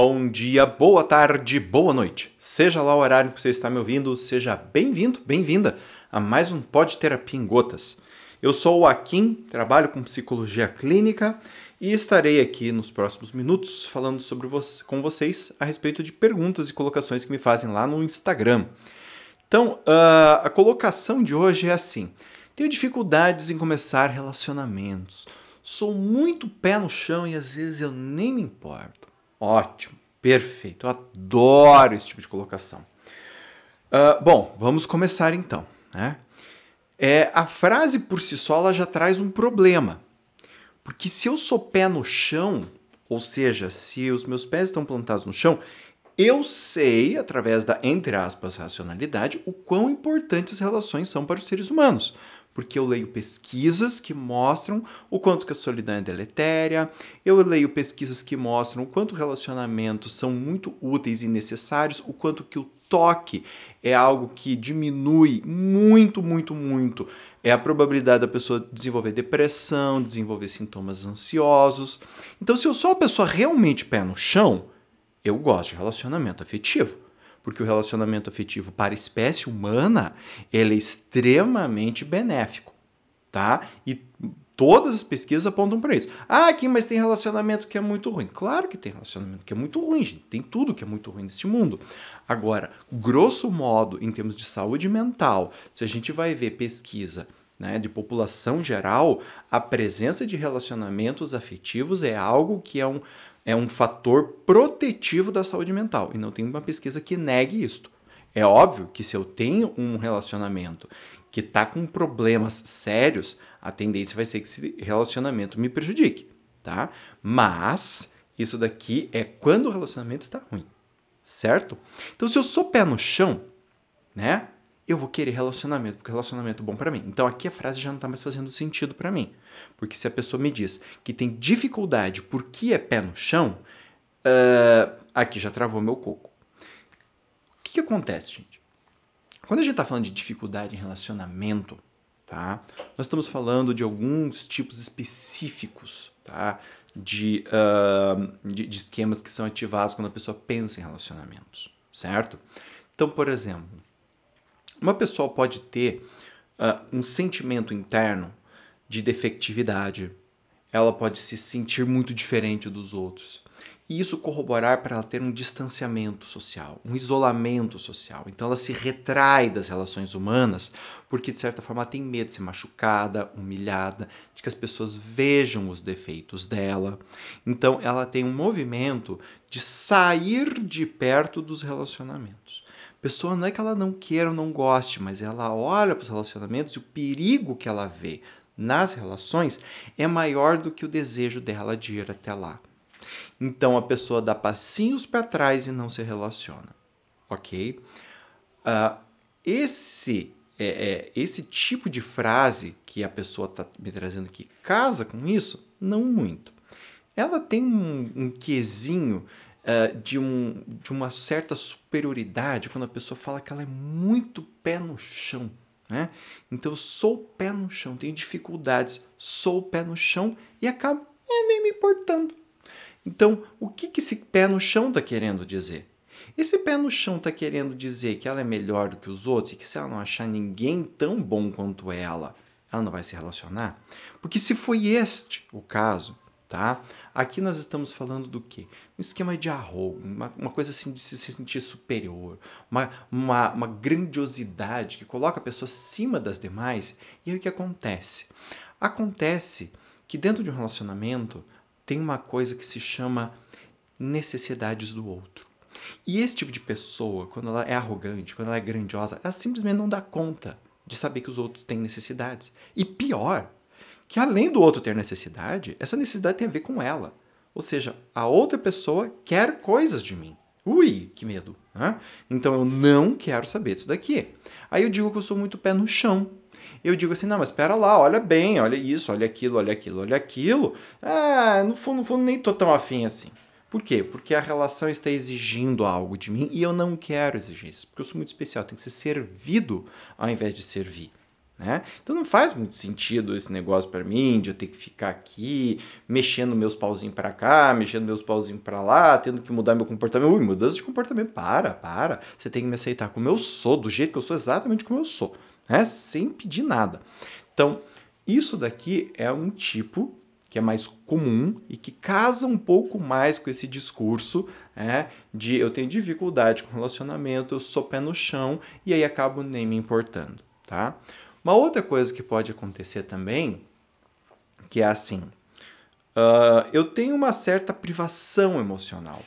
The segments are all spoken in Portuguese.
Bom dia, boa tarde, boa noite. Seja lá o horário que você está me ouvindo, seja bem-vindo, bem-vinda a mais um Pod Terapia em Gotas. Eu sou o Akin, trabalho com psicologia clínica e estarei aqui nos próximos minutos falando sobre você, com vocês a respeito de perguntas e colocações que me fazem lá no Instagram. Então, uh, a colocação de hoje é assim: tenho dificuldades em começar relacionamentos. Sou muito pé no chão e às vezes eu nem me importo. Ótimo, perfeito. Eu adoro esse tipo de colocação. Uh, bom, vamos começar então. Né? É, a frase por si só ela já traz um problema. Porque se eu sou pé no chão, ou seja, se os meus pés estão plantados no chão, eu sei, através da, entre aspas, racionalidade, o quão importantes as relações são para os seres humanos porque eu leio pesquisas que mostram o quanto que a solidão é deletéria, eu leio pesquisas que mostram o quanto relacionamentos são muito úteis e necessários, o quanto que o toque é algo que diminui muito, muito, muito é a probabilidade da pessoa desenvolver depressão, desenvolver sintomas ansiosos. Então, se eu sou uma pessoa realmente pé no chão, eu gosto de relacionamento afetivo porque o relacionamento afetivo para a espécie humana ele é extremamente benéfico, tá? E todas as pesquisas apontam para isso. Ah, aqui, mas tem relacionamento que é muito ruim. Claro que tem relacionamento que é muito ruim, gente. Tem tudo que é muito ruim nesse mundo. Agora, grosso modo, em termos de saúde mental, se a gente vai ver pesquisa né, de população geral, a presença de relacionamentos afetivos é algo que é um, é um fator protetivo da saúde mental e não tem uma pesquisa que negue isto. É óbvio que se eu tenho um relacionamento que está com problemas sérios, a tendência vai ser que esse relacionamento me prejudique, tá? Mas isso daqui é quando o relacionamento está ruim, certo? Então, se eu sou pé no chão, né? Eu vou querer relacionamento, porque relacionamento é bom para mim. Então aqui a frase já não tá mais fazendo sentido para mim. Porque se a pessoa me diz que tem dificuldade porque é pé no chão, uh, aqui já travou meu coco. O que, que acontece, gente? Quando a gente tá falando de dificuldade em relacionamento, tá? Nós estamos falando de alguns tipos específicos, tá? De, uh, de, de esquemas que são ativados quando a pessoa pensa em relacionamentos, certo? Então, por exemplo, uma pessoa pode ter uh, um sentimento interno de defectividade, ela pode se sentir muito diferente dos outros. E isso corroborar para ela ter um distanciamento social, um isolamento social. Então ela se retrai das relações humanas porque, de certa forma, ela tem medo de ser machucada, humilhada, de que as pessoas vejam os defeitos dela. Então ela tem um movimento de sair de perto dos relacionamentos pessoa não é que ela não queira ou não goste, mas ela olha para os relacionamentos e o perigo que ela vê nas relações é maior do que o desejo dela de ir até lá. Então a pessoa dá passinhos para trás e não se relaciona, ok? Uh, esse é, é, esse tipo de frase que a pessoa está me trazendo aqui casa com isso? Não muito. Ela tem um, um quesinho uh, de, um, de uma certa superioridade quando a pessoa fala que ela é muito pé no chão. Né? Então eu sou pé no chão, tenho dificuldades, sou pé no chão e acabo nem me importando. Então, o que, que esse pé no chão está querendo dizer? Esse pé no chão está querendo dizer que ela é melhor do que os outros e que se ela não achar ninguém tão bom quanto ela, ela não vai se relacionar? Porque se foi este o caso, tá? Aqui nós estamos falando do quê? Um esquema de arrogo, uma, uma coisa assim de se sentir superior, uma, uma, uma grandiosidade que coloca a pessoa acima das demais. E aí o que acontece? Acontece que dentro de um relacionamento tem uma coisa que se chama necessidades do outro. E esse tipo de pessoa, quando ela é arrogante, quando ela é grandiosa, ela simplesmente não dá conta de saber que os outros têm necessidades. E pior, que além do outro ter necessidade, essa necessidade tem a ver com ela. Ou seja, a outra pessoa quer coisas de mim. Ui, que medo. Né? Então eu não quero saber disso daqui. Aí eu digo que eu sou muito pé no chão. Eu digo assim, não, mas espera lá, olha bem, olha isso, olha aquilo, olha aquilo, olha aquilo. Ah, no fundo, no fundo, nem tô tão afim assim. Por quê? Porque a relação está exigindo algo de mim e eu não quero exigir isso. Porque eu sou muito especial, tem que ser servido ao invés de servir. Né? Então não faz muito sentido esse negócio para mim de eu ter que ficar aqui mexendo meus pauzinhos para cá, mexendo meus pauzinhos para lá, tendo que mudar meu comportamento. Ui, mudança de comportamento, para, para. Você tem que me aceitar como eu sou, do jeito que eu sou, exatamente como eu sou, né? sem pedir nada. Então, isso daqui é um tipo que é mais comum e que casa um pouco mais com esse discurso é, de eu tenho dificuldade com relacionamento, eu sou pé no chão e aí acabo nem me importando, tá? Uma outra coisa que pode acontecer também, que é assim, uh, eu tenho uma certa privação emocional.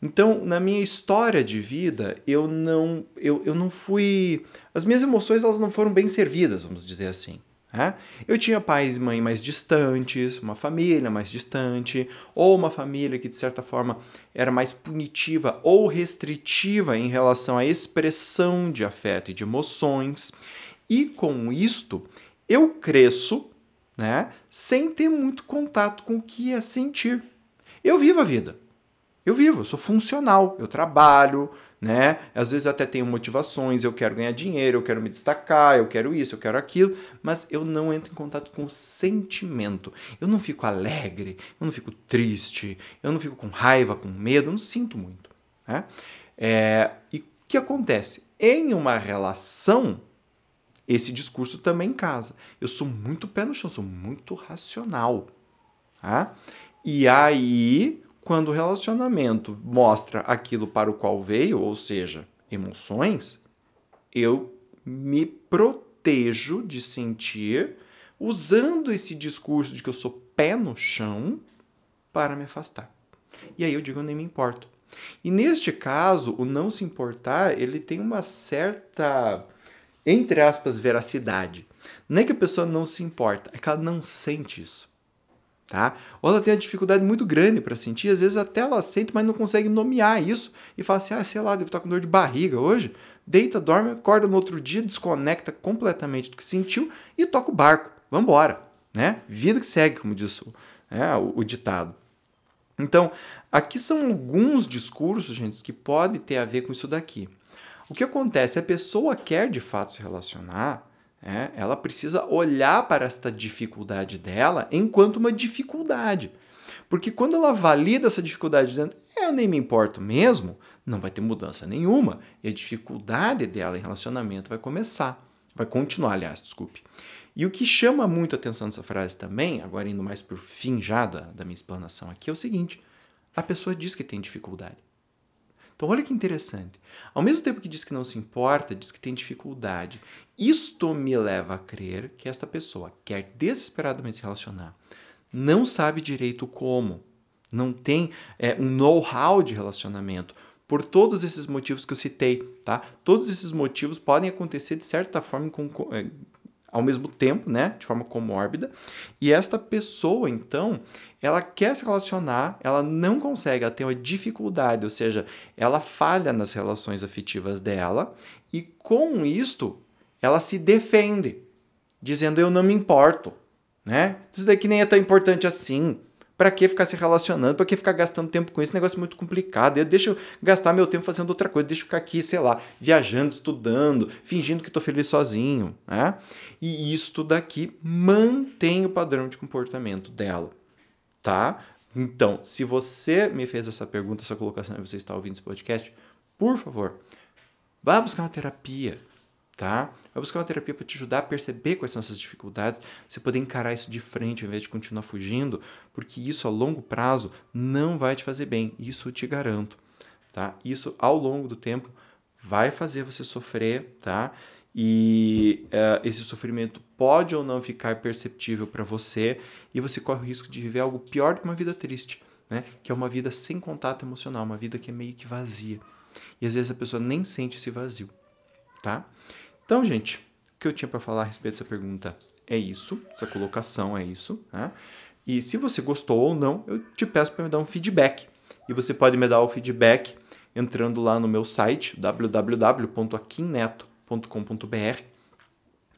Então, na minha história de vida, eu não, eu, eu não fui. As minhas emoções elas não foram bem servidas, vamos dizer assim. Né? Eu tinha pais e mãe mais distantes, uma família mais distante, ou uma família que, de certa forma, era mais punitiva ou restritiva em relação à expressão de afeto e de emoções. E com isto, eu cresço né, sem ter muito contato com o que é sentir. Eu vivo a vida. Eu vivo, eu sou funcional, eu trabalho, né? Às vezes até tenho motivações, eu quero ganhar dinheiro, eu quero me destacar, eu quero isso, eu quero aquilo, mas eu não entro em contato com o sentimento. Eu não fico alegre, eu não fico triste, eu não fico com raiva, com medo, eu não sinto muito. Né? É, e o que acontece? Em uma relação, esse discurso também casa. Eu sou muito pé no chão, sou muito racional. Tá? E aí, quando o relacionamento mostra aquilo para o qual veio, ou seja, emoções, eu me protejo de sentir usando esse discurso de que eu sou pé no chão para me afastar. E aí eu digo, eu nem me importo. E neste caso, o não se importar, ele tem uma certa entre aspas, veracidade. Não é que a pessoa não se importa, é que ela não sente isso. Tá? Ou ela tem uma dificuldade muito grande para sentir, às vezes até ela sente, mas não consegue nomear isso e fala assim: ah, sei lá, deve estar com dor de barriga hoje. Deita, dorme, acorda no outro dia, desconecta completamente do que sentiu e toca o barco. Vamos embora. Né? Vida que segue, como diz o, é, o, o ditado. Então, aqui são alguns discursos, gente, que podem ter a ver com isso daqui. O que acontece? A pessoa quer de fato se relacionar, é, ela precisa olhar para esta dificuldade dela enquanto uma dificuldade. Porque quando ela valida essa dificuldade dizendo, é, eu nem me importo mesmo, não vai ter mudança nenhuma. E a dificuldade dela em relacionamento vai começar. Vai continuar, aliás, desculpe. E o que chama muito a atenção nessa frase também, agora indo mais por fim já da, da minha explanação aqui, é o seguinte: a pessoa diz que tem dificuldade. Então, olha que interessante. Ao mesmo tempo que diz que não se importa, diz que tem dificuldade. Isto me leva a crer que esta pessoa quer desesperadamente se relacionar, não sabe direito como, não tem é, um know-how de relacionamento, por todos esses motivos que eu citei, tá? Todos esses motivos podem acontecer de certa forma com, é, ao mesmo tempo, né, de forma comórbida, e esta pessoa, então, ela quer se relacionar, ela não consegue, ela tem uma dificuldade, ou seja, ela falha nas relações afetivas dela, e com isto, ela se defende, dizendo eu não me importo, né? Isso daqui nem é tão importante assim. Para que ficar se relacionando? Para que ficar gastando tempo com isso? Esse negócio é muito complicado. Eu deixo gastar meu tempo fazendo outra coisa. Deixa eu ficar aqui, sei lá, viajando, estudando, fingindo que estou feliz sozinho. Né? E isto daqui mantém o padrão de comportamento dela. Tá? Então, se você me fez essa pergunta, essa colocação, e você está ouvindo esse podcast, por favor, vá buscar uma terapia tá? Vai buscar uma terapia para te ajudar a perceber quais são essas dificuldades, você poder encarar isso de frente ao invés de continuar fugindo, porque isso a longo prazo não vai te fazer bem, isso eu te garanto, tá? Isso ao longo do tempo vai fazer você sofrer, tá? E uh, esse sofrimento pode ou não ficar perceptível para você e você corre o risco de viver algo pior do que uma vida triste, né? Que é uma vida sem contato emocional, uma vida que é meio que vazia. E às vezes a pessoa nem sente esse vazio, tá? Então, gente, o que eu tinha para falar a respeito dessa pergunta é isso, essa colocação é isso. Né? E se você gostou ou não, eu te peço para me dar um feedback. E você pode me dar o feedback entrando lá no meu site www.aquinneto.com.br.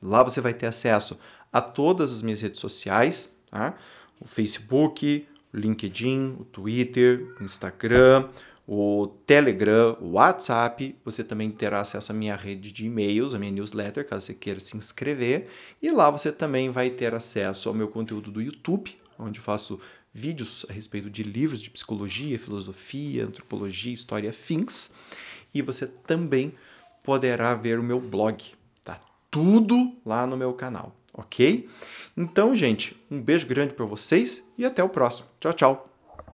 Lá você vai ter acesso a todas as minhas redes sociais, tá? o Facebook, o LinkedIn, o Twitter, o Instagram, o Telegram, o WhatsApp. Você também terá acesso à minha rede de e-mails, à minha newsletter, caso você queira se inscrever. E lá você também vai ter acesso ao meu conteúdo do YouTube, onde faço vídeos a respeito de livros de psicologia, filosofia, antropologia, história, fins. E você também poderá ver o meu blog. Tá tudo lá no meu canal, ok? Então, gente, um beijo grande para vocês e até o próximo. Tchau, tchau.